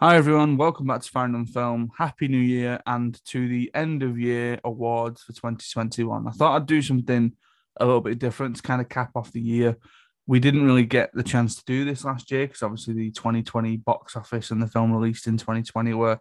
Hi everyone, welcome back to Found on Film. Happy New Year and to the end of year awards for 2021. I thought I'd do something a little bit different to kind of cap off the year. We didn't really get the chance to do this last year because obviously the 2020 box office and the film released in 2020 were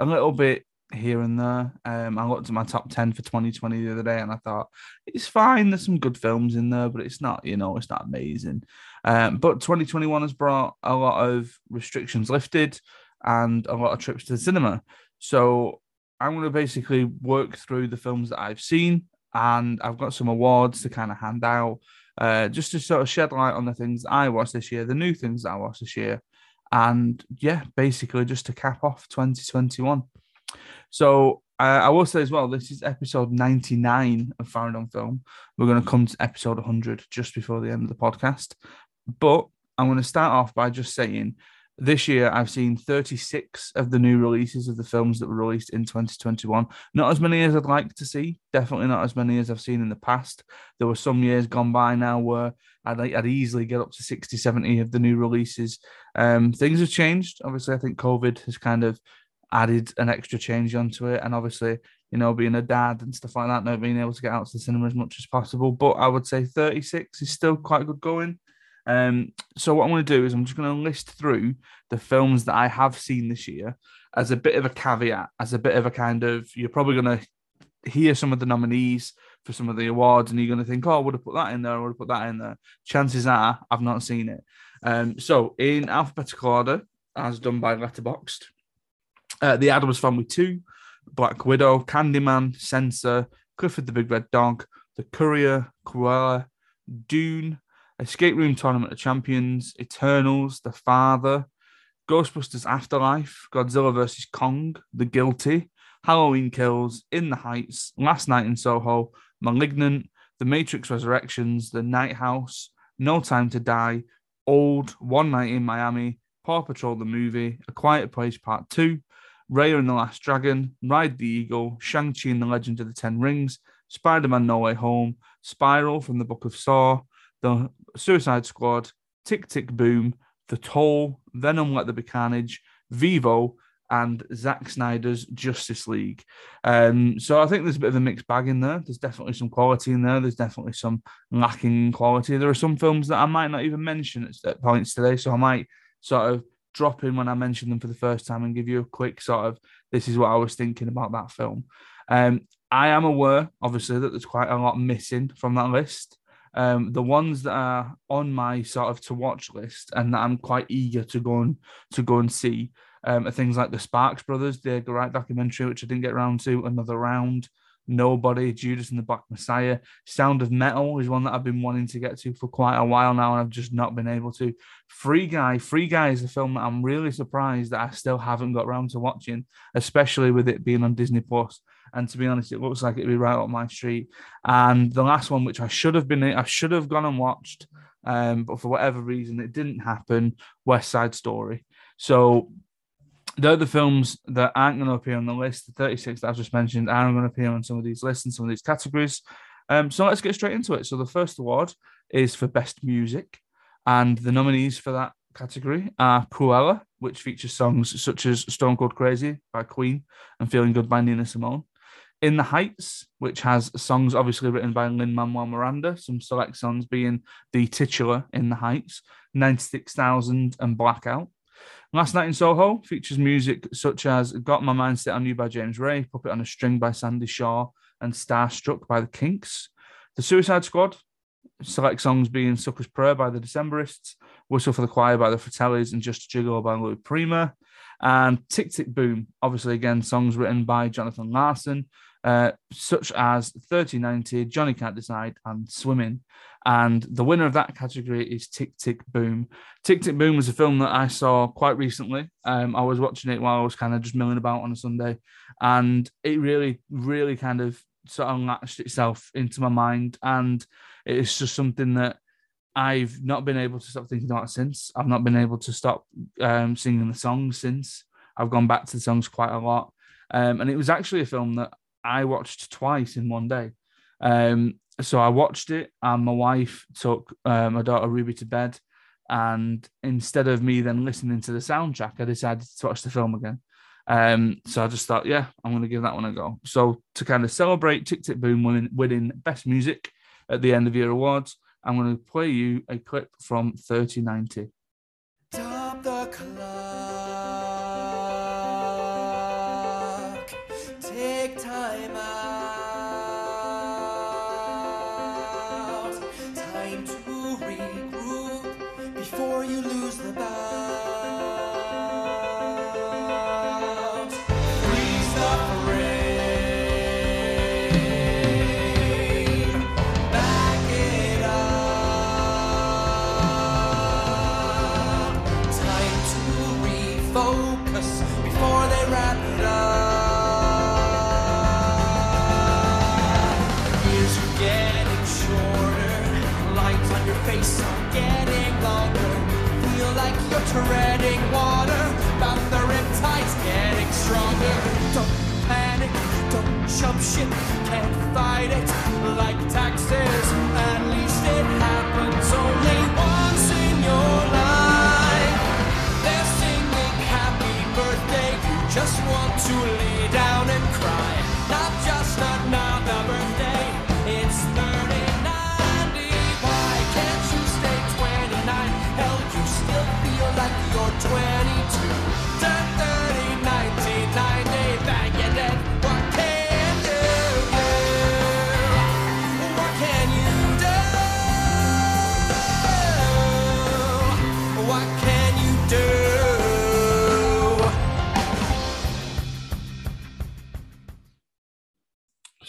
a little bit here and there. Um, I looked at my top 10 for 2020 the other day and I thought it's fine. There's some good films in there, but it's not, you know, it's not amazing. Um, but 2021 has brought a lot of restrictions lifted and a lot of trips to the cinema. So I'm going to basically work through the films that I've seen, and I've got some awards to kind of hand out, uh, just to sort of shed light on the things I watched this year, the new things I watched this year, and yeah, basically just to cap off 2021. So uh, I will say as well, this is episode 99 of Found on Film. We're going to come to episode 100 just before the end of the podcast. But I'm going to start off by just saying this year I've seen 36 of the new releases of the films that were released in 2021. Not as many as I'd like to see, definitely not as many as I've seen in the past. There were some years gone by now where I'd, I'd easily get up to 60, 70 of the new releases. Um, things have changed. Obviously, I think COVID has kind of added an extra change onto it. And obviously, you know, being a dad and stuff like that, not being able to get out to the cinema as much as possible. But I would say 36 is still quite good going. Um, so what I'm going to do is I'm just going to list through the films that I have seen this year as a bit of a caveat, as a bit of a kind of you're probably going to hear some of the nominees for some of the awards, and you're going to think, "Oh, I would have put that in there. I would have put that in there." Chances are, I've not seen it. Um, so in alphabetical order, as done by Letterboxd, uh, The Addams Family Two, Black Widow, Candyman, Censor, Clifford the Big Red Dog, The Courier, Cruella, Dune, Escape Room Tournament of Champions, Eternals, The Father, Ghostbusters Afterlife, Godzilla vs. Kong, The Guilty, Halloween Kills, In the Heights, Last Night in Soho, Malignant, The Matrix Resurrections, The Night House, No Time to Die, Old, One Night in Miami, Paw Patrol the Movie, A Quiet Place Part 2, Raya and the Last Dragon, Ride the Eagle, Shang-Chi and the Legend of the Ten Rings, Spider-Man No Way Home, Spiral from the Book of Saw, The Suicide Squad, Tick Tick Boom, The Toll, Venom Let There Be Carnage, Vivo, and Zack Snyder's Justice League. Um, so I think there's a bit of a mixed bag in there. There's definitely some quality in there. There's definitely some lacking quality. There are some films that I might not even mention at, at points today, so I might sort of drop in when I mention them for the first time and give you a quick sort of this is what I was thinking about that film. Um, I am aware, obviously, that there's quite a lot missing from that list. Um, the ones that are on my sort of to watch list and that I'm quite eager to go and to go and see um, are things like the Sparks Brothers, the Edgar documentary, which I didn't get around to, another round. Nobody, Judas and the Black Messiah, Sound of Metal is one that I've been wanting to get to for quite a while now, and I've just not been able to. Free Guy, Free Guy is a film that I'm really surprised that I still haven't got around to watching, especially with it being on Disney Plus. And to be honest, it looks like it'd be right up my street. And the last one, which I should have been, I should have gone and watched, um, but for whatever reason, it didn't happen. West Side Story. So they're the films that aren't going to appear on the list. The 36 that I've just mentioned aren't going to appear on some of these lists and some of these categories. Um, so let's get straight into it. So the first award is for best music, and the nominees for that category are Cruella, which features songs such as Stone Cold Crazy by Queen and Feeling Good by Nina Simone. In the Heights, which has songs obviously written by Lin Manuel Miranda, some select songs being the titular In the Heights, 96,000 and Blackout. Last Night in Soho features music such as Got My Mind Set on You by James Ray, Puppet on a String by Sandie Shaw, and Starstruck by the Kinks. The Suicide Squad, select songs being Sucker's Prayer by the Decemberists, Whistle for the Choir by the Fratellis, and Just a Gigolo by Louis Prima. And Tick Tick Boom, obviously, again, songs written by Jonathan Larson, uh, such as 3090, Johnny Can't Decide, and Swimming. And the winner of that category is Tick Tick Boom. Tick Tick Boom was a film that I saw quite recently. Um, I was watching it while I was kind of just milling about on a Sunday, and it really, really kind of sort of latched itself into my mind. And it's just something that I've not been able to stop thinking about since. I've not been able to stop um, singing the songs since. I've gone back to the songs quite a lot. Um, and it was actually a film that I watched twice in one day. Um, so I watched it, and my wife took uh, my daughter Ruby to bed, And instead of me then listening to the soundtrack, I decided to watch the film again. Um, so I just thought, yeah, I'm going to give that one a go. So to kind of celebrate Tick Tick Boom winning, winning Best Music at the end of year awards, I'm going to play you a clip from 3090.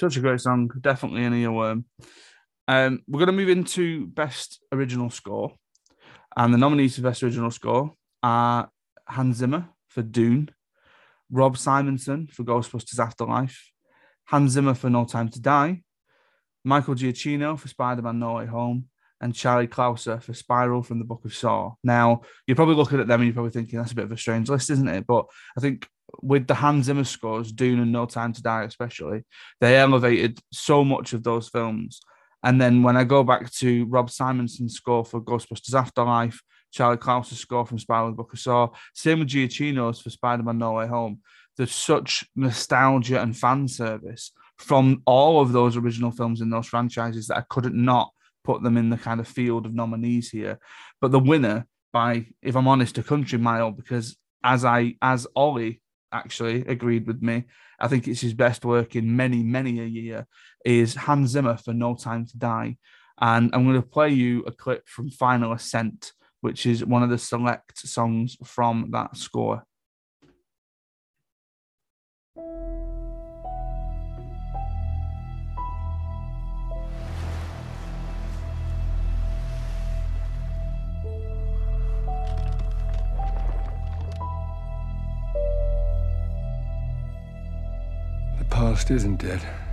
Such a great song, definitely an earworm. Um, we're going to move into best original score, and the nominees for best original score are Hans Zimmer for Dune, Rob Simonsen for Ghostbusters Afterlife, Hans Zimmer for No Time to Die, Michael Giacchino for Spider-Man No Way Home, and Charlie Clouser for Spiral from the Book of Saw. Now, you're probably looking at them and you're probably thinking that's a bit of a strange list, isn't it? But I think with the Hans Zimmer scores, Dune and No Time to Die especially, they elevated so much of those films. And then when I go back to Rob Simonsen's score for Ghostbusters Afterlife, Charlie Clouser's score from Spiral the Book of Saw, same with Giacchino's for Spider-Man No Way Home, there's such nostalgia and fan service from all of those original films in those franchises that I couldn't not put them in the kind of field of nominees here. But the winner by, if I'm honest, a country mile, because as I as Ollie actually agreed with me, I think it's his best work in many, many a year, is Hans Zimmer for No Time to Die. And I'm going to play you a clip from Final Ascent, which is one of the select songs from that score. Past isn't dead.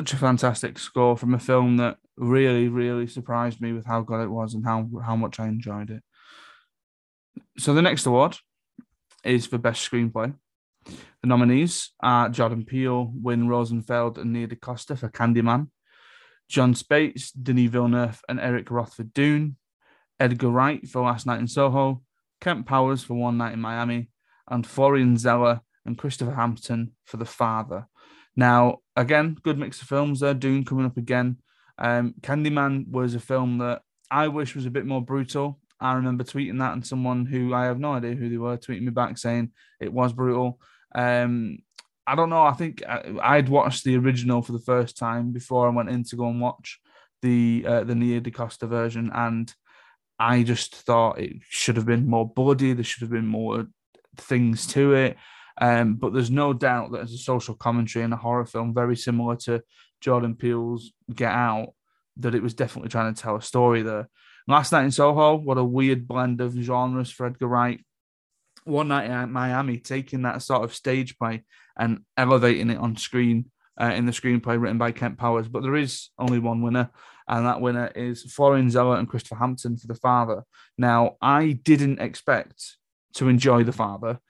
Such a fantastic score from a film that really, really surprised me with how good it was and how how much I enjoyed it. So the next award is for best screenplay. The nominees are Jordan Peele, Win Rosenfeld, and Nia DaCosta for Candyman, Jon Spaihts, Denis Villeneuve, and Eric Roth for Dune, Edgar Wright for Last Night in Soho, Kemp Powers for One Night in Miami, and Florian Zeller and Christopher Hampton for The Father. Now, again, good mix of films there. Dune coming up again. Um, Candyman was a film that I wish was a bit more brutal. I remember tweeting that, and someone who I have no idea who they were tweeting me back saying it was brutal. Um, I don't know. I think I, would watched the original for the first time before I went in to go and watch the uh, the Nia DaCosta version, and I just thought it should have been more bloody. There should have been more things to it. Um, but there's no doubt that as a social commentary and a horror film, very similar to Jordan Peele's Get Out, that it was definitely trying to tell a story there. Last Night in Soho, what a weird blend of genres for Edgar Wright. One Night in Miami, taking that sort of stage play and elevating it on screen uh, in the screenplay written by Kemp Powers. But there is only one winner, and that winner is Florian Zeller and Christopher Hampton for The Father. Now, I didn't expect to enjoy The Father.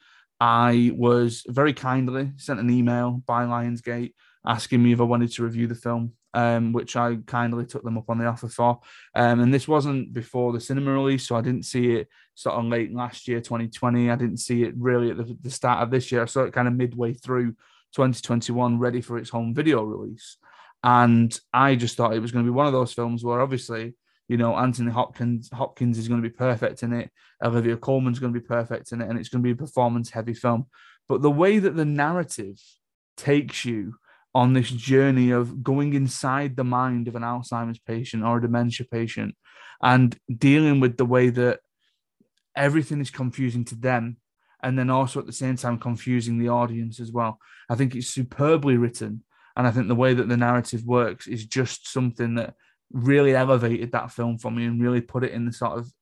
I was very kindly sent an email by Lionsgate asking me if I wanted to review the film, um, which I kindly took them up on the offer for. Um, and this wasn't before the cinema release, so I didn't see it sort of late last year, 2020. I didn't see it really at the, the start of this year. I saw it kind of midway through 2021, ready for its home video release. And I just thought it was going to be one of those films where obviously you know, Anthony Hopkins Hopkins is going to be perfect in it. Olivia Colman's going to be perfect in it, and it's going to be a performance-heavy film. But the way that the narrative takes you on this journey of going inside the mind of an Alzheimer's patient or a dementia patient and dealing with the way that everything is confusing to them and then also at the same time confusing the audience as well. I think it's superbly written. And I think the way that the narrative works is just something that really elevated that film for me and really put it in the sort of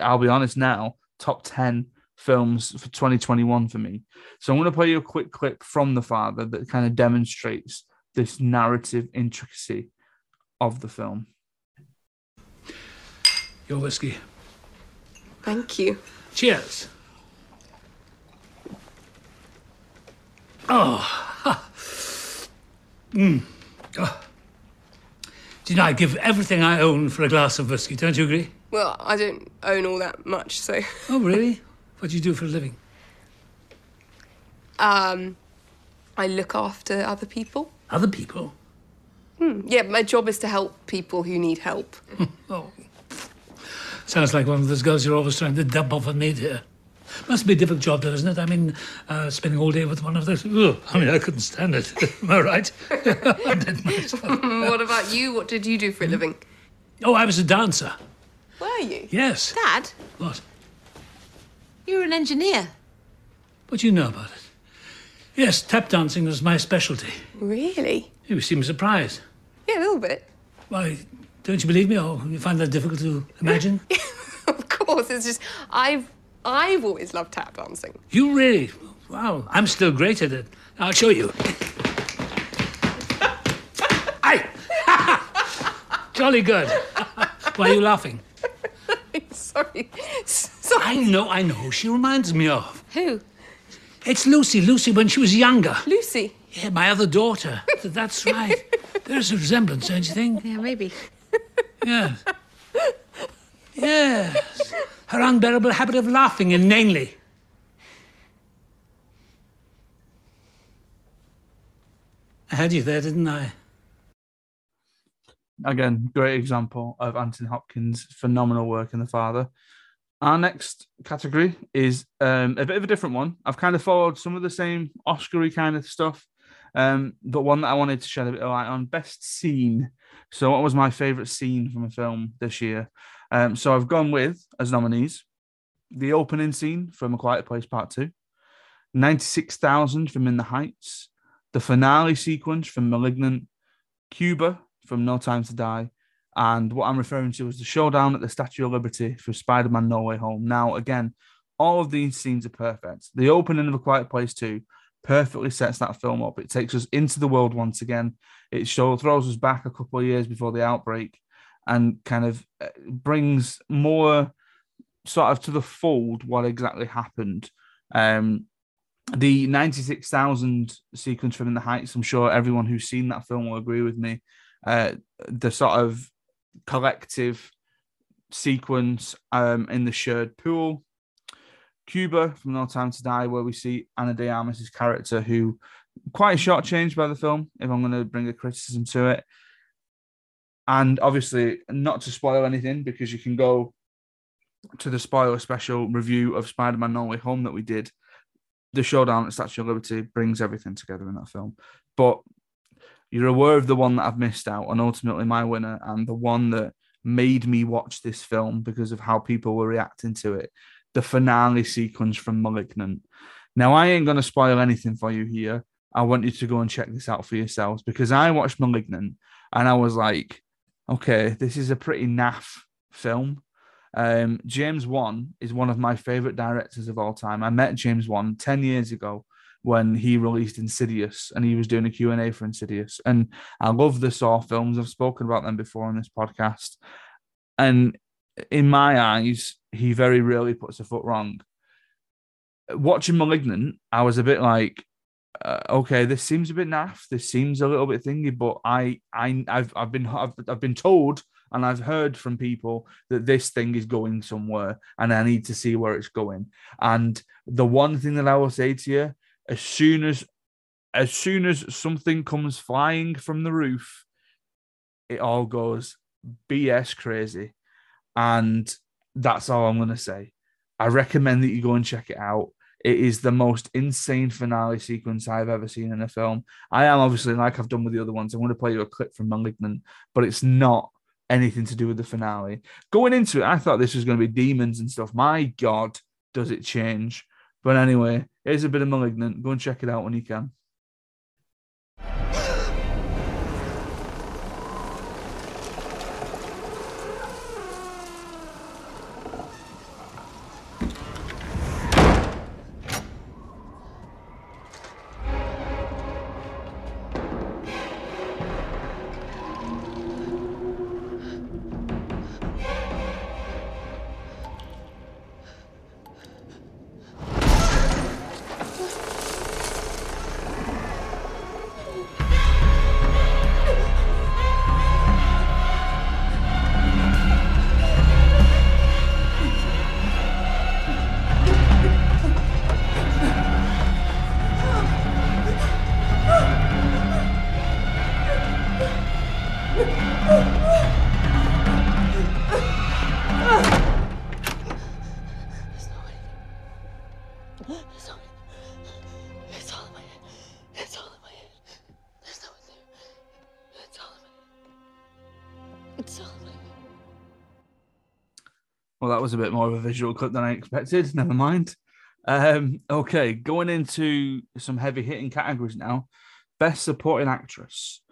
I'll be honest now top 10 films for 2021 for me. So I'm going to play you a quick clip from The Father that kind of demonstrates this narrative intricacy of the film. Your whiskey. Thank you. Cheers. Oh. mm. oh. Do you know, I'd give everything I own for a glass of whiskey. Don't you agree? Well, I don't own all that much, so. oh, really? What do you do for a living? Um, I look after other people. Other people? Hmm. Yeah, my job is to help people who need help. oh. Sounds like one of those girls you're always trying to dump off a maid here. Must be a difficult job, though, isn't it? I mean, uh, spending all day with one of those. Ugh, I mean, I couldn't stand it. Am I right? what about you? What did you do for a living? Oh, I was a dancer. Were you? Yes. Dad? What? You're an engineer. What do you know about it? Yes, tap dancing was my specialty. Really? You seem surprised. Yeah, a little bit. Why, don't you believe me, or you find that difficult to imagine? of course, it's just I've I've always loved tap dancing. You really? Wow, I'm still great at it. I'll show you. Aye! Jolly good. Why are you laughing? Sorry. Sorry. I know, I know who she reminds me of. Who? It's Lucy. Lucy when she was younger. Lucy? Yeah, my other daughter. That's right. There's a resemblance, don't you think? Yeah, maybe. Yes. Yes her unbearable habit of laughing inanely. I had you there, didn't I? Again, great example of Anthony Hopkins' phenomenal work in The Father. Our next category is um, a bit of a different one. I've kind of followed some of the same Oscary kind of stuff, um, but one that I wanted to shed a bit of light on best scene. So, what was my favorite scene from a film this year? Um, so I've gone with as nominees the opening scene from A Quiet Place Part Two, 96,000 from In the Heights, the finale sequence from Malignant, Cuba from No Time to Die, and what I'm referring to is the showdown at the Statue of Liberty for Spider Man No Way Home. Now, again, all of these scenes are perfect. The opening of A Quiet Place 2, perfectly sets that film up. It takes us into the world once again. It show, throws us back a couple of years before the outbreak and kind of uh, brings more sort of to the fold what exactly happened. Um, the 96,000 sequence from In the Heights, I'm sure everyone who's seen that film will agree with me. Uh, the sort of collective sequence um, in the shared pool. Cuba from No Time to Die, where we see Ana de Armas' character, who quite shortchanged by the film, if I'm going to bring a criticism to it. And obviously, not to spoil anything, because you can go to the spoiler special review of Spider Man No Way Home that we did. The showdown at Statue of Liberty brings everything together in that film. But you're aware of the one that I've missed out, and ultimately my winner, and the one that made me watch this film because of how people were reacting to it. The finale sequence from Malignant. Now, I ain't going to spoil anything for you here. I want you to go and check this out for yourselves because I watched Malignant and I was like, okay, this is a pretty naff film. Um, James Wan is one of my favorite directors of all time. I met James Wan 10 years ago when he released Insidious and he was doing a Q&A for Insidious. And I love the Saw films. I've spoken about them before on this podcast. And in my eyes, he very rarely puts a foot wrong. Watching Malignant, I was a bit like, uh, okay, this seems a bit naff. This seems a little bit thingy, but I, I, I've, I've been, I've, I've been told and I've heard from people that this thing is going somewhere, and I need to see where it's going. And the one thing that I will say to you, as soon as, as soon as something comes flying from the roof, it all goes BS crazy, and that's all I'm gonna say. I recommend that you go and check it out. It is the most insane finale sequence I've ever seen in a film. I am obviously, like I've done with the other ones, I'm going to play you a clip from Malignant, but it's not anything to do with the finale. Going into it, I thought this was going to be demons and stuff. My God, does it change? But anyway, here's a bit of Malignant. Go and check it out when you can. That was a bit more of a visual clip than I expected. Never mind. Um, okay, going into some heavy hitting categories now. Best supporting actress.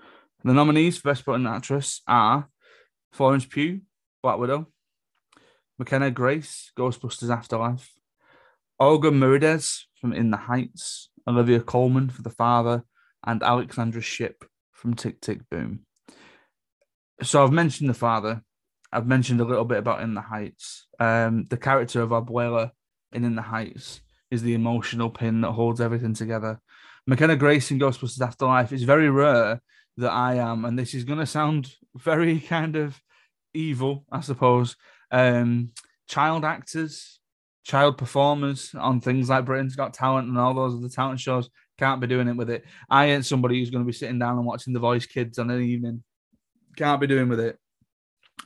The nominees for best supporting actress are Florence Pugh, Black Widow, McKenna Grace, Ghostbusters Afterlife, Olga Merediz from In the Heights, Olivia Colman for The Father, and Alexandra Shipp from Tick Tick Boom. So I've mentioned The Father. I've mentioned a little bit about In the Heights. Um, the character of Abuela in In the Heights is the emotional pin that holds everything together. McKenna Grace in Ghostbusters Afterlife is very rare that I am, and this is going to sound very kind of evil, I suppose. Um, child actors, child performers on things like Britain's Got Talent and all those other talent shows can't be doing it with it. I ain't somebody who's going to be sitting down and watching The Voice Kids on an evening. Can't be doing with it.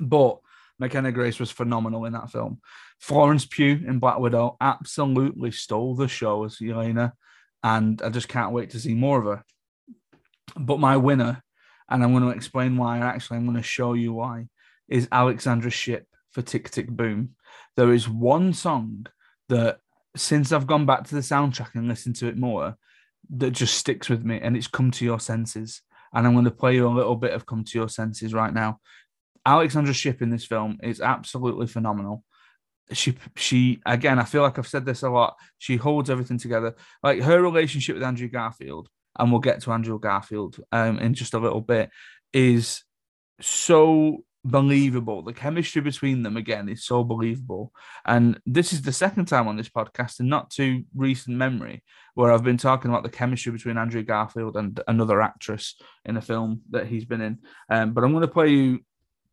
But McKenna Grace was phenomenal in that film. Florence Pugh in Black Widow absolutely stole the show as Elena, and I just can't wait to see more of her. But my winner, and I'm going to explain why, actually I'm going to show you why, is Alexandra Shipp for Tick Tick Boom. There is one song that since I've gone back to the soundtrack and listened to it more, that just sticks with me, and it's Come to Your Senses. And I'm going to play you a little bit of Come to Your Senses right now. Alexandra Shipp in this film is absolutely phenomenal. she she again, I feel like I've said this a lot. She holds everything together. Like her relationship with Andrew Garfield, and we'll get to Andrew Garfield um, in just a little bit, is so believable. The chemistry between them again is so believable. And this is the second time on this podcast, and not too recent memory, where I've been talking about the chemistry between Andrew Garfield and another actress in a film that he's been in. Um, but I'm going to play you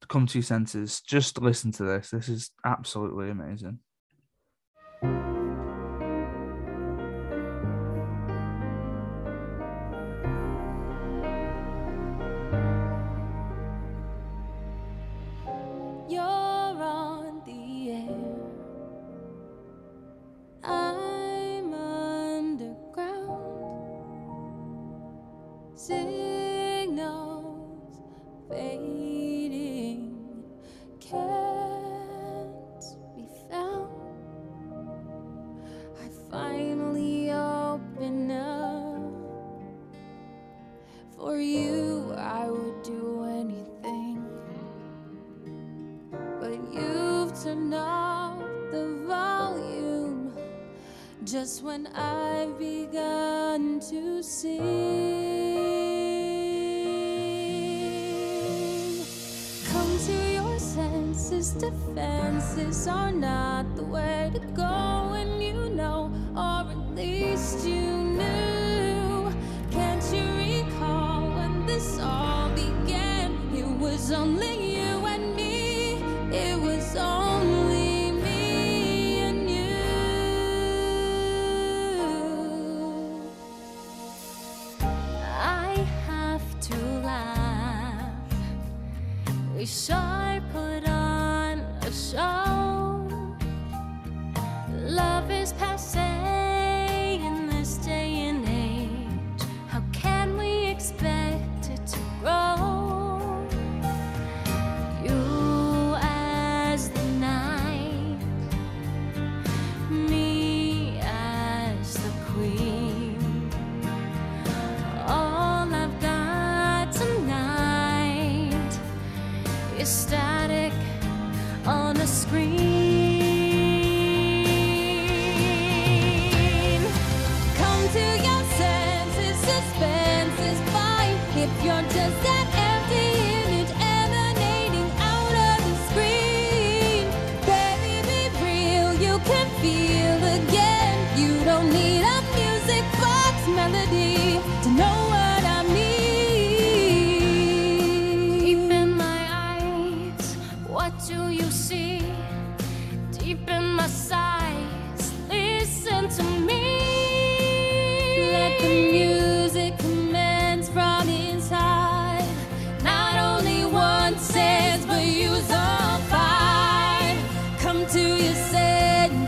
Come to Your Senses. Just listen to this. This is absolutely amazing. Senses, defenses are not the way to go, and you know, or at least you knew. Can't you recall when this all began? It was only you and me. It was only me and you. I have to laugh. Wish I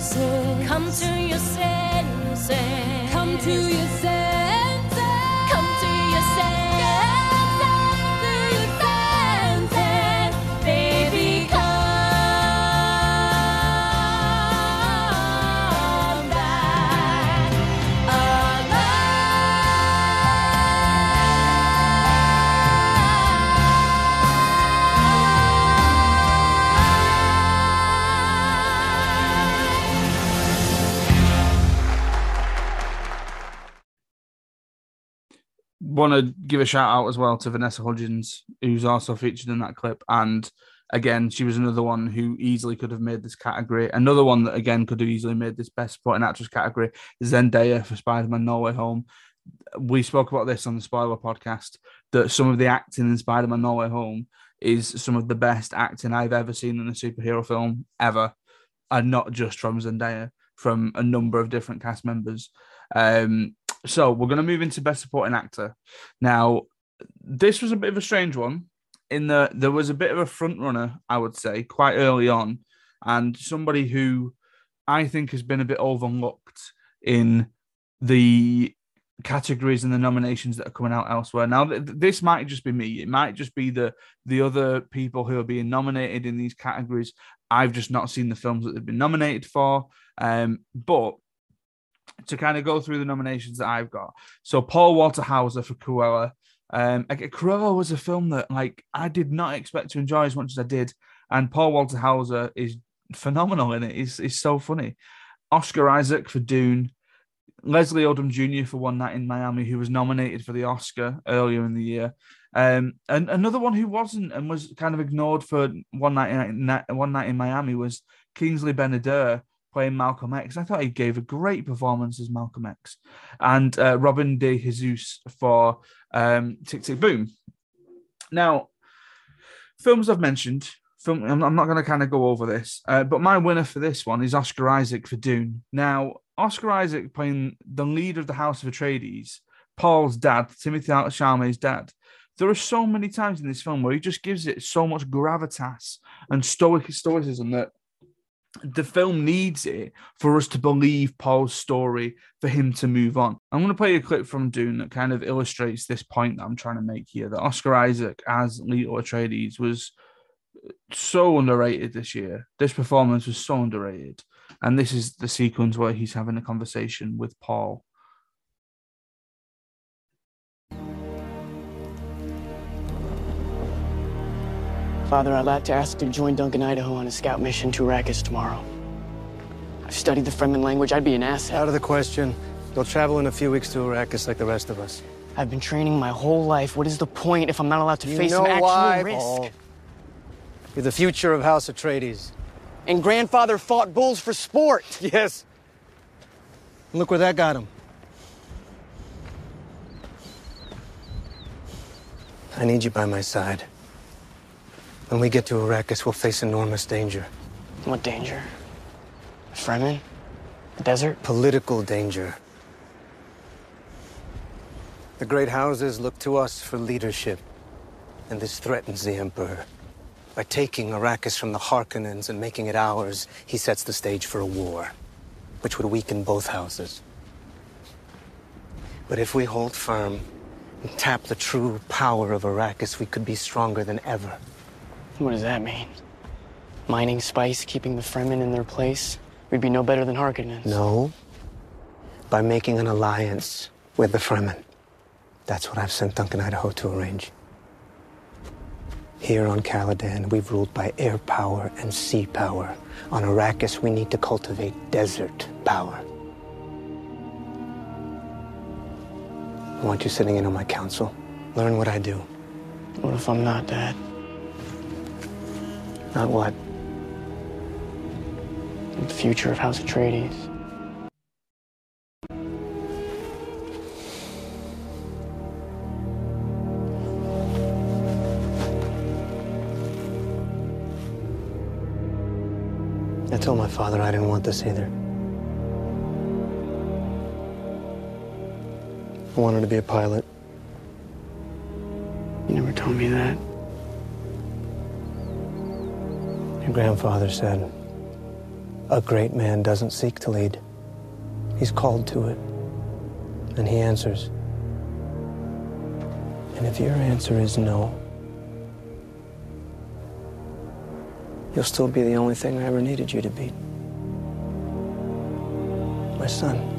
senses. Come to your senses. Come to your senses. Want to give a shout out as well to Vanessa Hudgens, who's also featured in that clip. And again, she was another one who easily could have made this category. Another one that again could have easily made this best supporting actress category Zendaya for Spider-Man No Way Home. We spoke about this on the spoiler podcast that some of the acting in Spider-Man No Way Home is some of the best acting I've ever seen in a superhero film ever, and not just from Zendaya, from a number of different cast members. Um, so we're going to move into best supporting actor. Now, this was a bit of a strange one in that there was a bit of a front runner, I would say, quite early on, and somebody who I think has been a bit overlooked in the categories and the nominations that are coming out elsewhere. Now, th- this might just be me. It might just be the the other people who are being nominated in these categories. I've just not seen the films that they've been nominated for. Um, but to kind of go through the nominations that I've got. So Paul Walter Hauser for Cruella. Um, Cruella was a film that like I did not expect to enjoy as much as I did, and Paul Walter Hauser is phenomenal in it. He's, he's so funny. Oscar Isaac for Dune. Leslie Odom Jr. for One Night in Miami, who was nominated for the Oscar earlier in the year. Um, and another one who wasn't and was kind of ignored for One Night in, One Night in Miami was Kingsley Ben-Adir playing Malcolm X. I thought he gave a great performance as Malcolm X. And uh, Robin De Jesus for um, Tick Tick Boom. Now, films I've mentioned. Film, I'm, I'm not going to kind of go over this, uh, but my winner for this one is Oscar Isaac for Dune. Now, Oscar Isaac playing the leader of the House of Atreides, Paul's dad, Timothée Chalamet's dad. There are so many times in this film where he just gives it so much gravitas and stoic stoicism that the film needs it for us to believe Paul's story for him to move on. I'm going to play a clip from Dune that kind of illustrates this point that I'm trying to make here that Oscar Isaac as Leto Atreides was so underrated this year. This performance was so underrated. And this is the sequence where he's having a conversation with Paul. Father, I'd like to ask to join Duncan Idaho on a scout mission to Arrakis tomorrow. I've studied the Fremen language. I'd be an asset. Out of the question. They'll travel in a few weeks to Arrakis like the rest of us. I've been training my whole life. What is the point if I'm not allowed to you face some actual why, risk? Paul. You're the future of House Atreides. And grandfather fought bulls for sport. Yes. And look where that got him. I need you by my side. When we get to Arrakis, we'll face enormous danger. What danger? Fremen? The desert? Political danger. The great houses look to us for leadership, and this threatens the Emperor. By taking Arrakis from the Harkonnens and making it ours, he sets the stage for a war, which would weaken both houses. But if we hold firm and tap the true power of Arrakis, we could be stronger than ever. What does that mean? Mining spice, keeping the Fremen in their place? We'd be no better than Harkonnens. No. By making an alliance with the Fremen. That's what I've sent Duncan Idaho to arrange. Here on Caladan, we've ruled by air power and sea power. On Arrakis, we need to cultivate desert power. I want you sitting in on my council. Learn what I do. What if I'm not, Dad? Not what? The future of House Atreides. I told my father I didn't want this either. I wanted to be a pilot. You never told me that. Your grandfather said, a great man doesn't seek to lead. He's called to it. And he answers. And if your answer is no, you'll still be the only thing I ever needed you to be. My son.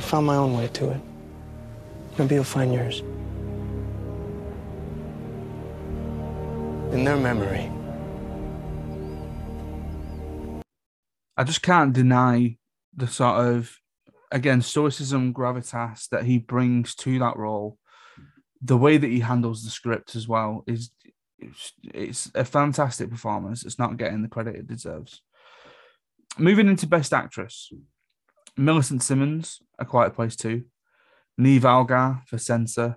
I found my own way to it. Maybe you'll find yours. In their memory. I just can't deny the sort of again stoicism, gravitas that he brings to that role. The way that he handles the script as well is it's, it's a fantastic performance. It's not getting the credit it deserves. Moving into Best Actress, Millicent Simmons, A Quiet Place Two, Niamh Algar for Censor,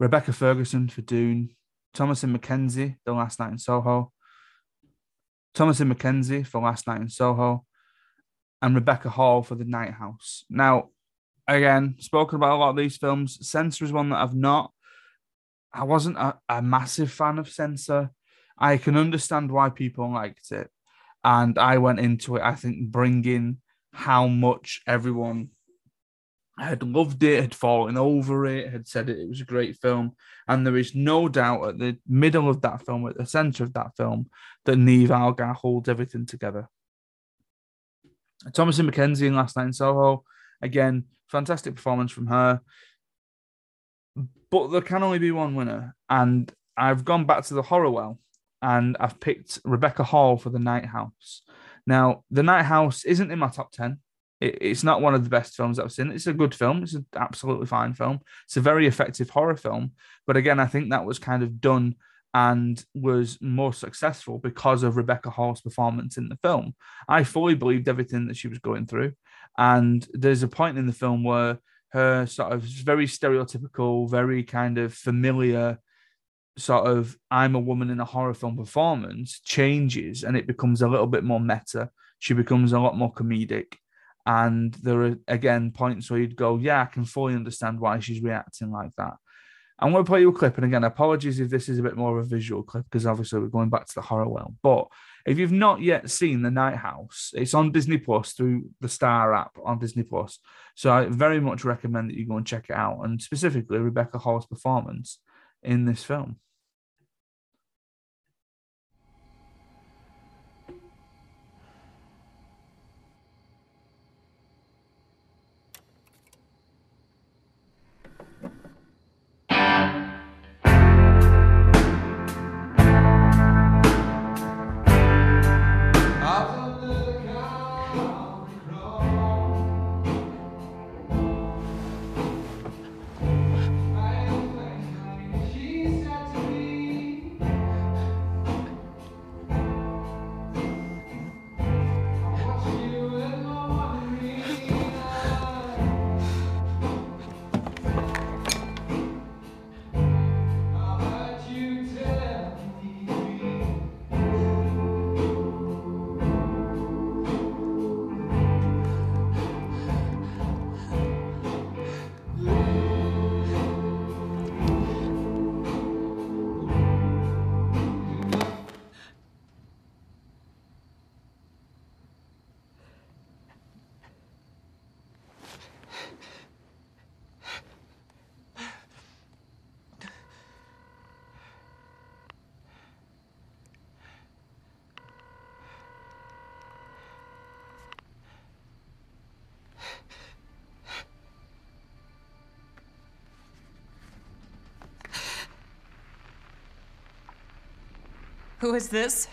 Rebecca Ferguson for Dune, Thomasin McKenzie, The Last Night in Soho, Thomasin McKenzie for Last Night in Soho, and Rebecca Hall for The Night House. Now, again, spoken about a lot of these films. Censor is one that I've not. I wasn't a, a massive fan of Censor. I can understand why people liked it. And I went into it, I think, bringing how much everyone had loved it, had fallen over it, had said it, it was a great film. And there is no doubt at the middle of that film, at the center of that film, that Niamh Algar holds everything together. Thomasin McKenzie in Last Night in Soho, Again, fantastic performance from her. But there can only be one winner. And I've gone back to the horror well and I've picked Rebecca Hall for The Night House. Now, The Night House isn't in my top 10. It, it's not one of the best films I've seen. It's a good film. It's an absolutely fine film. It's a very effective horror film. But again, I think that was kind of done and was more successful because of Rebecca Hall's performance in the film. I fully believed everything that she was going through. And there's a point in the film where her sort of very stereotypical, very kind of familiar sort of I'm a woman in a horror film performance changes and it becomes a little bit more meta. She becomes a lot more comedic. And there are again points where you'd go, Yeah, I can fully understand why she's reacting like that. I'm going to play you a clip. And again, apologies if this is a bit more of a visual clip because obviously we're going back to the horror well. But if you've not yet seen The Night House, it's on Disney Plus through the Star app on Disney Plus. So I very much recommend that you go and check it out. And specifically, Rebecca Hall's performance in this film. Who is this?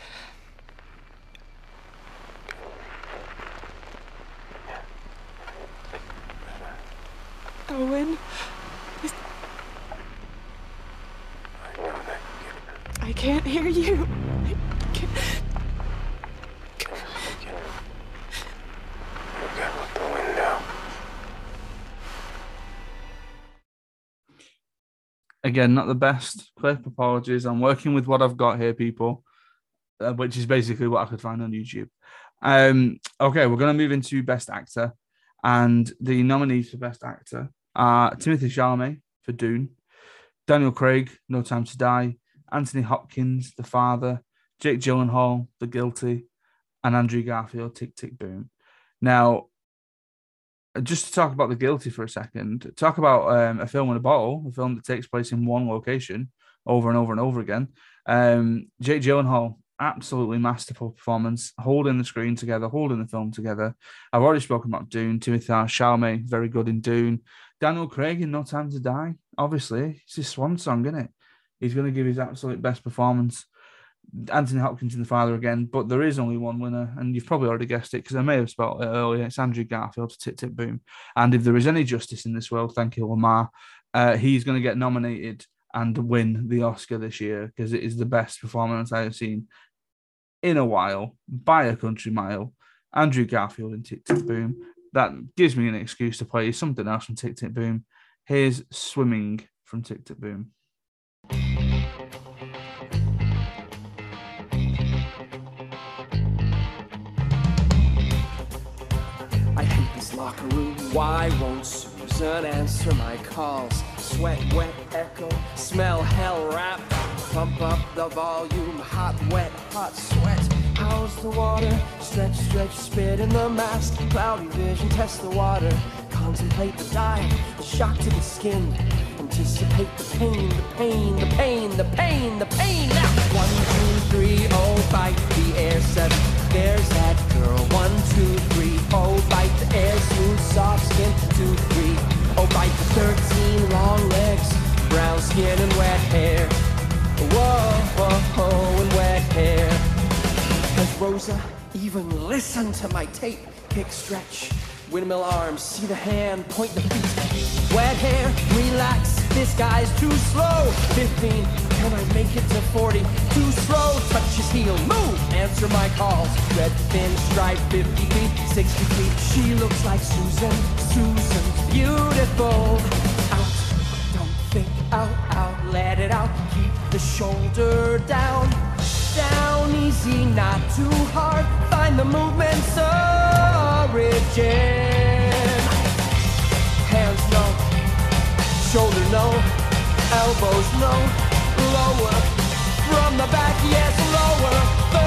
Again, not the best clip. Apologies. I'm working with what I've got here, people, uh, which is basically what I could find on YouTube. Um, okay, we're going to move into Best Actor. And the nominees for Best Actor are Timothée Chalamet for Dune, Daniel Craig, No Time to Die, Anthony Hopkins, The Father, Jake Gyllenhaal, The Guilty, and Andrew Garfield, Tick Tick Boom. Now, just to talk about The Guilty for a second, talk about um, a film in a bottle, a film that takes place in one location over and over and over again. Um, Jake Gyllenhaal, absolutely masterful performance, holding the screen together, holding the film together. I've already spoken about Dune. Timothée Chalamet, very good in Dune. Daniel Craig in No Time to Die. Obviously, it's his swan song, isn't it? He's going to give his absolute best performance. Anthony Hopkins in the father again, but there is only one winner, and you've probably already guessed it because I may have spelled it earlier. It's Andrew Garfield, Tit Tit Boom. And if there is any justice in this world, thank you, Lamar. Uh, he's going to get nominated and win the Oscar this year because it is the best performance I have seen in a while by a country mile. Andrew Garfield in Tick Tick Boom. That gives me an excuse to play something else from Tick Tick Boom. Here's Swimming from Tick Tick Boom. Why won't Susan answer my calls? Sweat, wet, echo, smell, hell, rap. Pump up the volume, hot, wet, hot, sweat. How's the water? Stretch, stretch, spit in the mask. Cloudy vision, test the water. Contemplate the dive, the shock to the skin. Anticipate the pain, the pain, the pain, the pain, the pain. Now, one, two, three, oh, bite the air, seven. There's that girl. One, two, three, Oh, bite the air, smooth, soft skin, two, three. Oh, bite the thirteen, long legs, brown skin and wet hair. Whoa, whoa, whoa, and wet hair. Does Rosa even listen to my tape? Kick, stretch, windmill arms, see the hand, point the feet. Wet hair, relax, this guy's too slow. Fifteen, can I make it to 40? Too slow, touch his heel, move, answer my calls. Red thin stripe, 50 feet, 60 feet. She looks like Susan, Susan's beautiful. Out, don't think out, out, let it out. Keep the shoulder down, down easy, not too hard. Find the movement's origin. Hands no, shoulder no, elbows no, lower. From the back, yes, lower.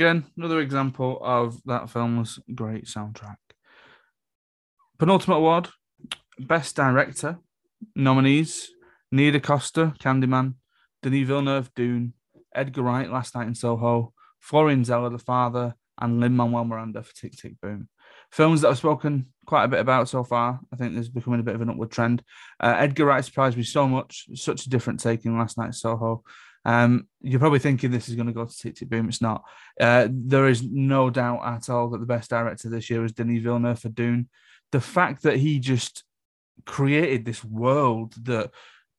Again, another example of that film's great soundtrack. Penultimate award, Best Director nominees: Nia DaCosta, Candyman, Denis Villeneuve, Dune, Edgar Wright, Last Night in Soho, Florian Zeller, The Father, and Lin Manuel Miranda for Tick Tick Boom. Films that I've spoken quite a bit about so far. I think there's becoming a bit of an upward trend. Uh, Edgar Wright surprised me so much. Such a different take in Last Night in Soho. Um, you're probably thinking this is going to go to Tick Boom. It's not. Uh, there is no doubt at all that the best director this year is Denis Villeneuve for Dune. The fact that he just created this world that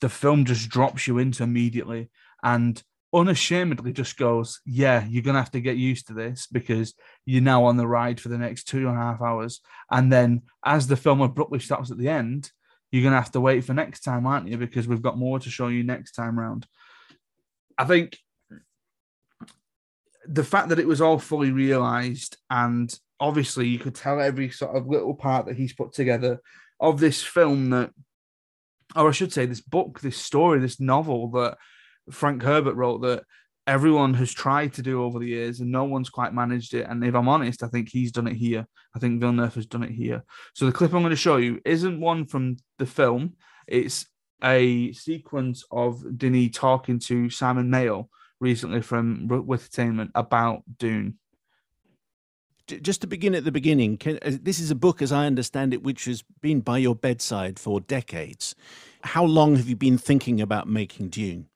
the film just drops you into immediately and unashamedly just goes, Yeah, you're going to have to get used to this because you're now on the ride for the next two and a half hours. And then as the film abruptly stops at the end, you're going to have to wait for next time, aren't you? Because we've got more to show you next time round. I think the fact that it was all fully realized and obviously you could tell every sort of little part that he's put together of this film that or I should say this book, this story, this novel that Frank Herbert wrote that everyone has tried to do over the years and no one's quite managed it. And if I'm honest, I think he's done it here. I think Villeneuve has done it here. So the clip I'm going to show you isn't one from the film. It's a sequence of Denis talking to Simon Mayo recently from With Entertainment about Dune. Just to begin at the beginning, can, uh, this is a book, as I understand it, which has been by your bedside for decades. How long have you been thinking about making Dune?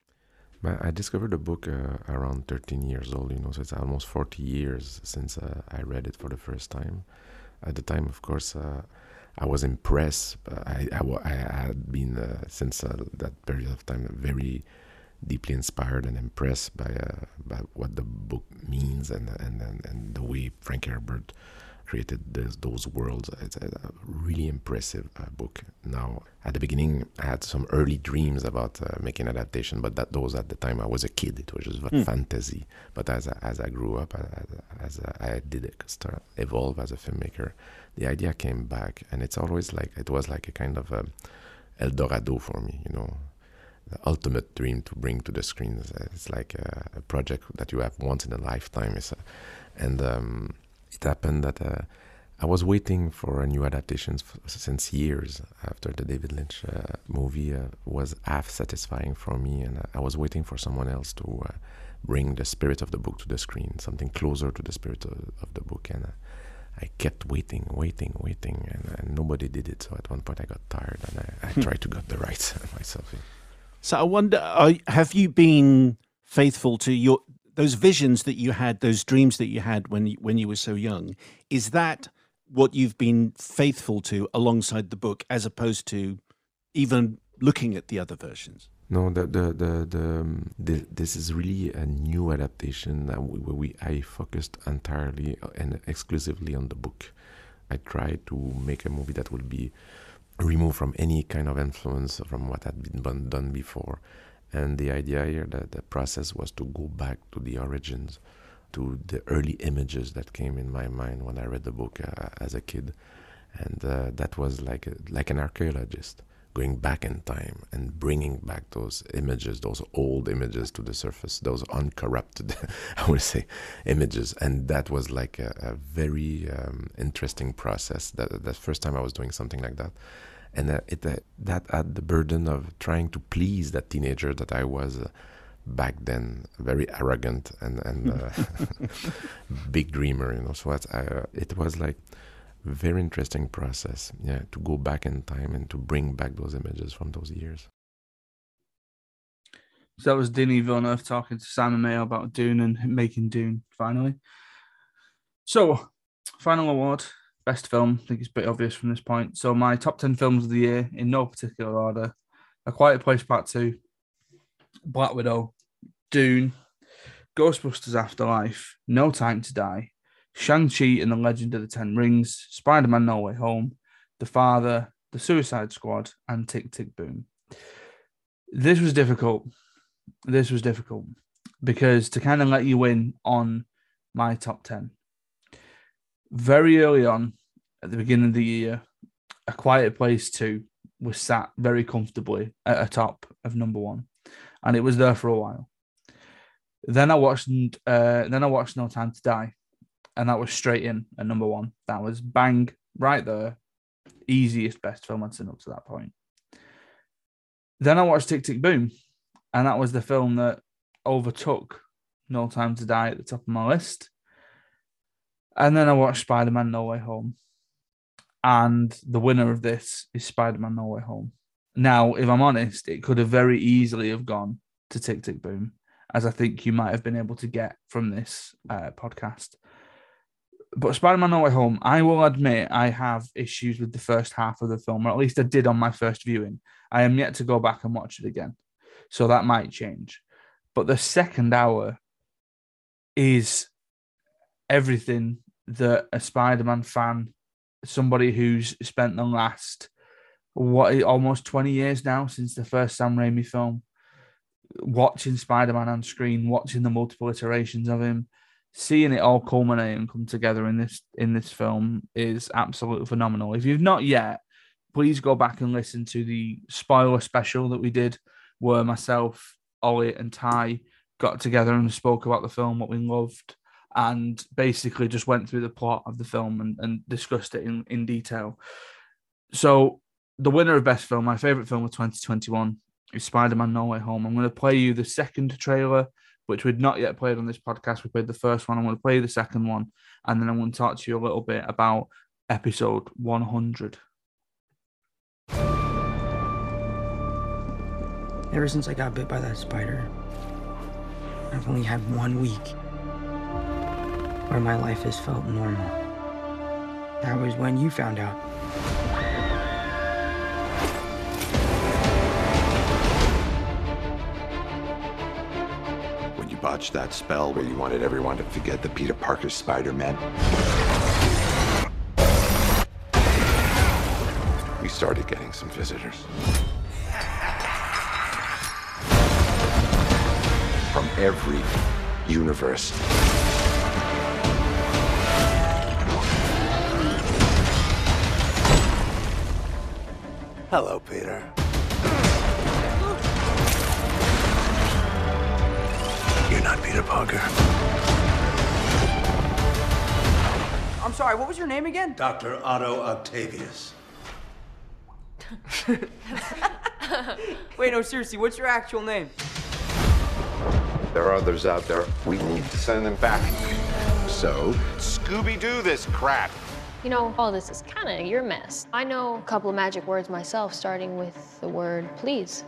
I discovered the book uh, around 13 years old, you know, so it's almost 40 years since uh, I read it for the first time. At the time, of course, uh, I was impressed. I, I, I had been, uh, since uh, that period of time, very deeply inspired and impressed by, uh, by what the book means and, and, and, and the way Frank Herbert created those, those worlds. It's a really impressive uh, book. Now, at the beginning, I had some early dreams about uh, making adaptation, but that those at the time I was a kid. It was just a Hmm. fantasy. But as I, as I grew up, as, as I did start evolve as a filmmaker, the idea came back, and it's always like it was like a kind of a El Dorado for me, you know. The ultimate dream to bring to the screen. It's, like a, a project that you have once in a lifetime. It's a, and um, it happened that uh, I was waiting for a new adaptation since years after the David Lynch uh, movie uh, was half satisfying for me, and I was waiting for someone else to uh, bring the spirit of the book to the screen, something closer to the spirit of, of the book. And uh, I kept waiting, waiting, waiting, and, and nobody did it. So at one point I got tired, and I, I tried to get the rights myself. So I wonder, are, have you been faithful to your those visions that you had, those dreams that you had when you, when you were so young? Is that what you've been faithful to alongside the book, as opposed to even looking at the other versions? No, the the the, the, um, the this is really a new adaptation that we, I focused entirely and exclusively on the book. I tried to make a movie that would be removed from any kind of influence from what had been done before. And the idea here that the process was to go back to the origins, to the early images that came in my mind when I read the book uh, as a kid, and uh, that was like a, like an archaeologist going back in time and bringing back those images, those old images to the surface, those uncorrupted, I would say, images. And that was like a, a very um, interesting process. That the first time I was doing something like that, and uh, it uh, that had the burden of trying to please that teenager that I was. Uh, back then, very arrogant and and uh, big dreamer, you know. So I, it was like very interesting process yeah to go back in time and to bring back those images from those years so that was Denis Villeneuve talking to Simon Mayo about Dune and making Dune finally. So, final award, best film. I think it's pretty obvious from this point. So, my top 10 films of the year in no particular order A Quiet Place Part 2, Black Widow, Dune, Ghostbusters Afterlife, No Time to Die, Shang-Chi and the Legend of the Ten Rings, Spider-Man No Way Home, The Father, The Suicide Squad, and Tick Tick Boom. This was difficult. This was difficult because to kind of let you in on my top 10. Very early on, at the beginning of the year, A Quiet Place 2 was sat very comfortably at a top of number one, and it was there for a while. Then I watched, uh, then I watched No Time to Die, and that was straight in at number one. That was bang right there, easiest best film I'd seen up to that point. Then I watched Tick Tick Boom, and that was the film that overtook No Time to Die at the top of my list. And then I watched Spider Man No Way Home, and the winner of this is Spider Man No Way Home. Now, if I'm honest, it could have very easily have gone to Tick Tick Boom, as I think you might have been able to get from this uh, podcast but Spider-Man: No Way Home, I will admit I have issues with the first half of the film, or at least I did on my first viewing. I am yet to go back and watch it again, so that might change. But the second hour is everything that a Spider-Man fan, somebody who's spent the last what almost 20 years now since the first Sam Raimi film, watching Spider-Man on screen, watching the multiple iterations of him, seeing it all culminate and come together in this in this film is absolutely phenomenal. If you've not yet, please go back and listen to the spoiler special that we did, where myself, Ollie, and Ty got together and spoke about the film, what we loved, and basically just went through the plot of the film and, and discussed it in, in detail. So the winner of best film, my favorite film of 2021, is Spider-Man No Way Home. I'm going to play you the second trailer which we'd not yet played on this podcast. We played the first one. I'm going to play the second one, and then I'm going to talk to you a little bit about episode 100. Ever since I got bit by that spider, I've only had one week where my life has felt normal. That was when you found out. When you botched that spell where you wanted everyone to forget the Peter Parker Spider-Man. We started getting some visitors. From every universe. Hello, Peter. You're not Peter Parker. I'm sorry, what was your name again? Dr. Otto Octavius. Wait, no, seriously, what's your actual name? There are others out there. We need to send them back. So, Scooby Doo this crap. You know, all this is kind of your mess. I know a couple of magic words myself, starting with the word please.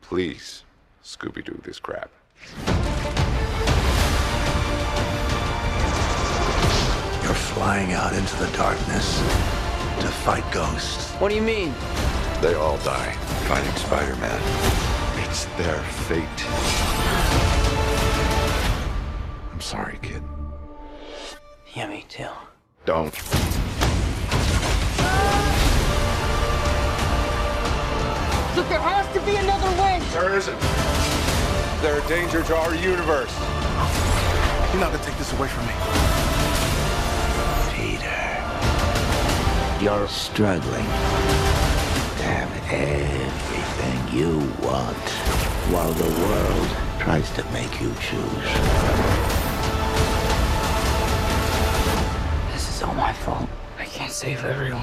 Please, Scooby Doo this crap. You're flying out into the darkness to fight ghosts. What do you mean? They all die fighting Spider Man. It's their fate. I'm sorry, kid. Yeah, me too. Don't. Look, there has to be another way! There isn't. They're a danger to our universe. You're not gonna take this away from me. Peter, you're struggling to have everything you want while the world tries to make you choose. This is all my fault. I can't save everyone.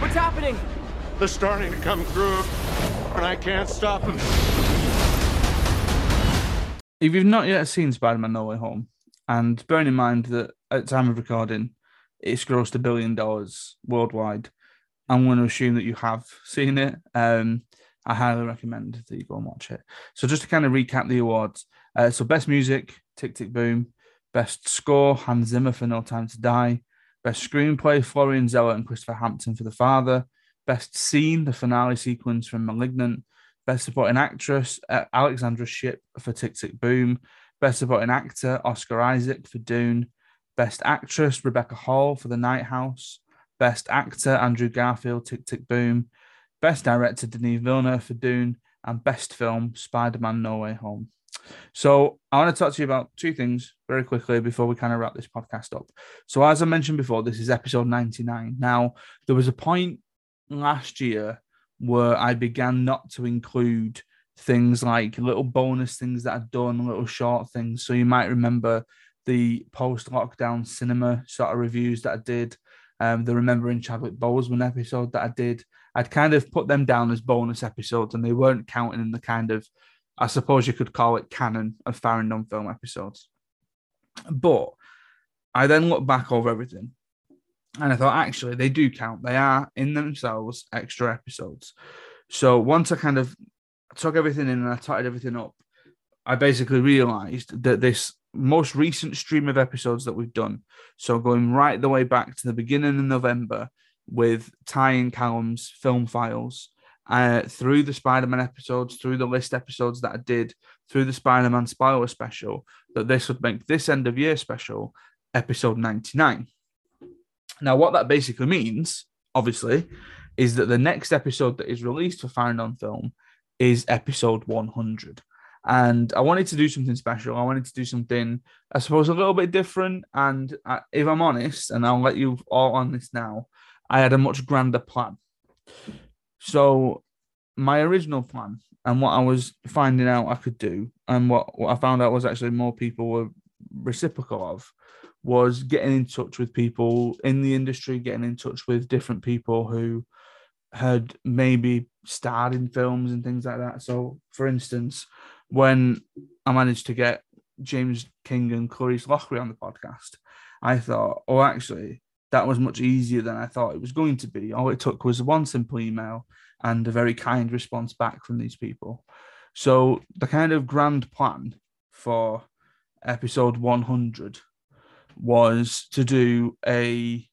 What's happening? They're starting to come through, and I can't stop them. If you've not yet seen Spider-Man: No Way Home, and bearing in mind that at the time of recording, it's grossed a billion dollars worldwide, I'm going to assume that you have seen it. Um, I highly recommend that you go and watch it. So just to kind of recap the awards, uh, so best music, Tick Tick Boom, best score, Hans Zimmer for No Time to Die, best screenplay, Florian Zeller and Christopher Hampton for The Father, best scene, the finale sequence from *Malignant*. Best Supporting Actress, uh, Alexandra Shipp for Tick Tick Boom. Best Supporting Actor, Oscar Isaac for Dune. Best Actress, Rebecca Hall for The Night House. Best Actor, Andrew Garfield, Tick Tick Boom. Best Director, Denis Villeneuve for Dune. And Best Film, Spider Man No Way Home. So I want to talk to you about two things very quickly before we kind of wrap this podcast up. So as I mentioned before, this is episode 99. Now, there was a point last year where I began not to include things like little bonus things that I'd done, little short things. So you might remember the post lockdown cinema sort of reviews that I did, um, the Remembering Chadwick Boseman episode that I did. I'd kind of put them down as bonus episodes and they weren't counting in the kind of, I suppose you could call it canon of Farron non film episodes. But I then looked back over everything and I thought, actually, they do count. They are in themselves extra episodes. So once I kind of took everything in and I totted everything up, I basically realized that this most recent stream of episodes that we've done, so going right the way back to the beginning of November with and Callum's film files, uh, through the Spider Man episodes, through the list episodes that I did, through the Spider Man spoiler special, that this would make this end of year special episode 99. Now, what that basically means, obviously, is that the next episode that is released for Found on Film is episode 100. And I wanted to do something special. I wanted to do something, I suppose, a little bit different. And if I'm honest, and I'll let you all on this now, I had a much grander plan. So, my original plan and what I was finding out I could do, and what, what I found out was actually more people were reciprocal of, was getting in touch with people in the industry, getting in touch with different people who had maybe starred in films and things like that. So, for instance, when I managed to get James King and Clarice Lockery on the podcast, I thought, oh, actually, that was much easier than I thought it was going to be. All it took was one simple email and a very kind response back from these people. So, the kind of grand plan for episode 100 was to do a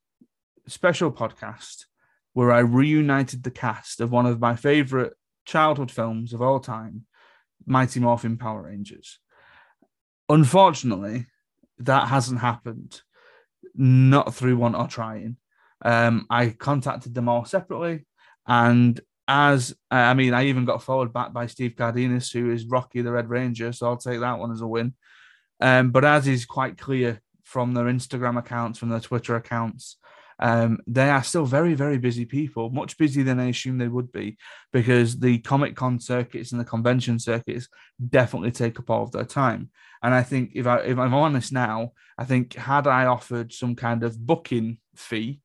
special podcast where I reunited the cast of one of my favorite childhood films of all time, Mighty Morphin Power Rangers. Unfortunately, that hasn't happened, not through want or trying. Um, I contacted them all separately, and as I mean, I even got followed back by Steve Cardenas, who is Rocky the Red Ranger, so I'll take that one as a win. Um, but as is quite clear from their Instagram accounts, from their Twitter accounts, um, they are still very, very busy people, much busier than I assumed they would be, because the Comic Con circuits and the convention circuits definitely take up all of their time. And I think if I if I'm honest now, I think had I offered some kind of booking fee,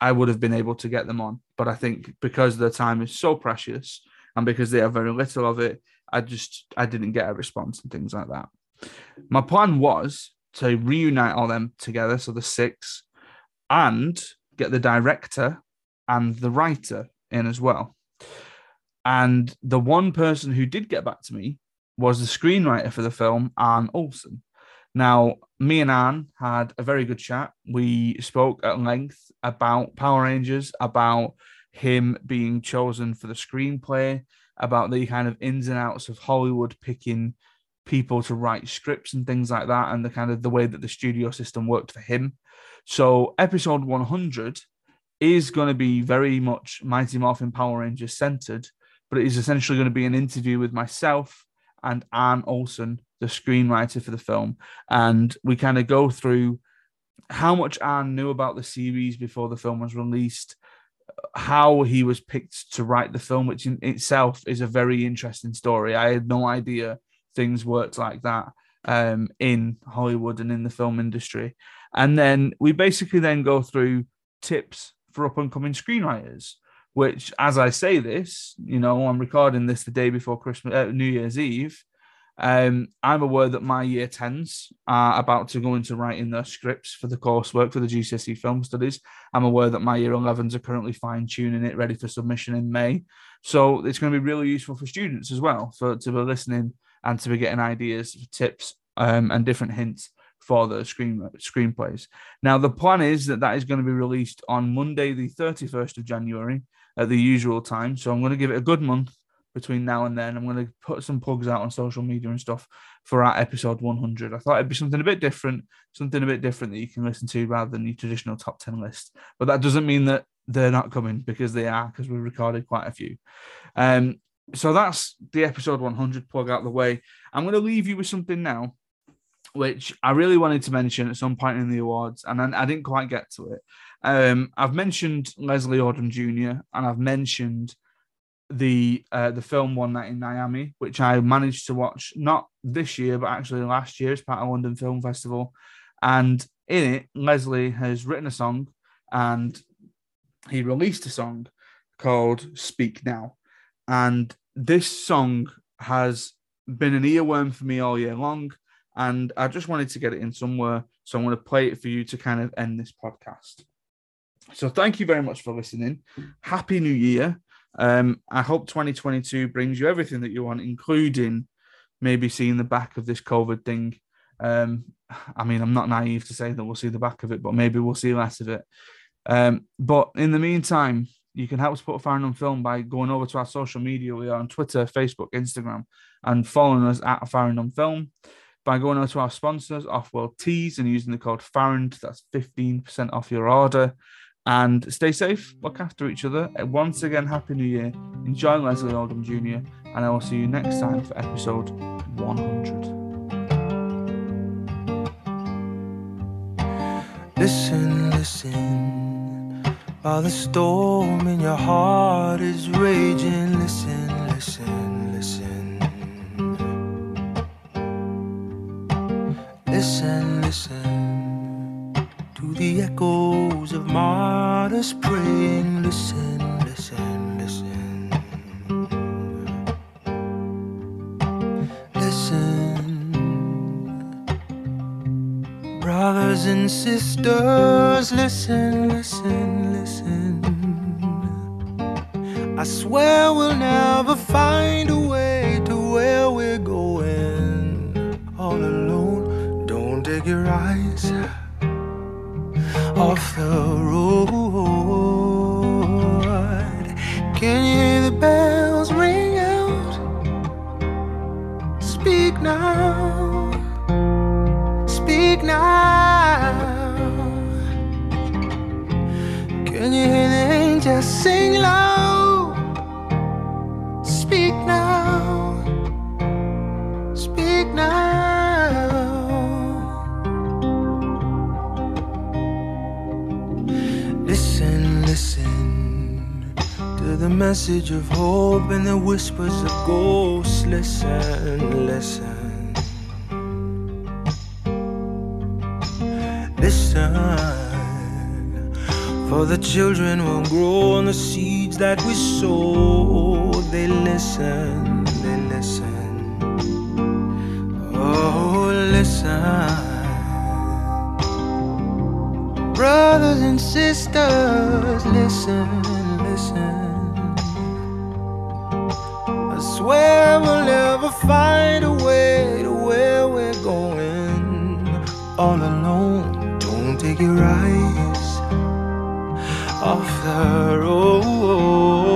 I would have been able to get them on. But I think because their time is so precious and because they have very little of it, I just I didn't get a response and things like that. My plan was to reunite all them together, so the six, and get the director and the writer in as well. And the one person who did get back to me was the screenwriter for the film, Arne Olsen. Now, me and Arne had a very good chat. We spoke at length about Power Rangers, about him being chosen for the screenplay, about the kind of ins and outs of Hollywood picking people to write scripts and things like that, and the kind of the way that the studio system worked for him. So, episode 100 is going to be very much Mighty Morphin Power Rangers centered, but it is essentially going to be an interview with myself and Arne Olsen, the screenwriter for the film. And we kind of go through how much Arne knew about the series before the film was released, how he was picked to write the film, which in itself is a very interesting story. I had no idea things worked like that um, in Hollywood and in the film industry. And then we basically then go through tips for up and coming screenwriters which as I say this, you know, I'm recording this the day before Christmas, uh, New Year's Eve. Um, I'm aware that my year 10s are about to go into writing their scripts for the coursework for the GCSE film studies. I'm aware that my year 11s are currently fine tuning it, ready for submission in May. So it's going to be really useful for students as well, for to be listening and to be getting ideas, tips, um, and different hints for the screen screenplays. Now the plan is that that is going to be released on Monday, the 31st of January, at the usual time. So I'm going to give it a good month between now and then. I'm going to put some plugs out on social media and stuff for our episode 100. I thought it'd be something a bit different, something a bit different that you can listen to rather than your traditional top 10 list. But that doesn't mean that they're not coming because they are, because we recorded quite a few. Um, so that's the episode 100 plug out of the way. I'm going to leave you with something now, which I really wanted to mention at some point in the awards, and I, I didn't quite get to it. Um, I've mentioned Leslie Odom Jr. and I've mentioned the uh, the film One Night in Miami, which I managed to watch not this year but actually last year as part of London Film Festival. And in it, Leslie has written a song and he released a song called Speak Now. And this song has been an earworm for me all year long. And I just wanted to get it in somewhere. So I'm going to play it for you to kind of end this podcast. So thank you very much for listening. Happy New Year. Um, I hope 2022 brings you everything that you want, including maybe seeing the back of this COVID thing. Um, I mean, I'm not naive to say that we'll see the back of it, but maybe we'll see less of it. Um, but in the meantime, you can help support Fire on Film by going over to our social media. We are on Twitter, Facebook, Instagram, and following us at Fire on Film. By going over to our sponsors, Offworld Tees, and using the code FARRAND, that's 15% off your order. And stay safe, look after each other. Once again, Happy New Year. Enjoy Leslie Odom Jr. And I will see you next time for episode 100. Listen, listen, while the storm in your heart is raging. Listen, listen, listen. Listen, listen to the echoes of martyrs praying. Listen, listen, listen. Listen, brothers and sisters, listen, listen. I swear we'll never find message of hope and the whispers of ghosts. Listen, listen. Listen. For the children will grow on the seeds that we sow. They listen, they listen. Oh, listen. Brothers and sisters, listen, listen. Swear we'll never find a way to where we're going all alone. Don't take your eyes off the road.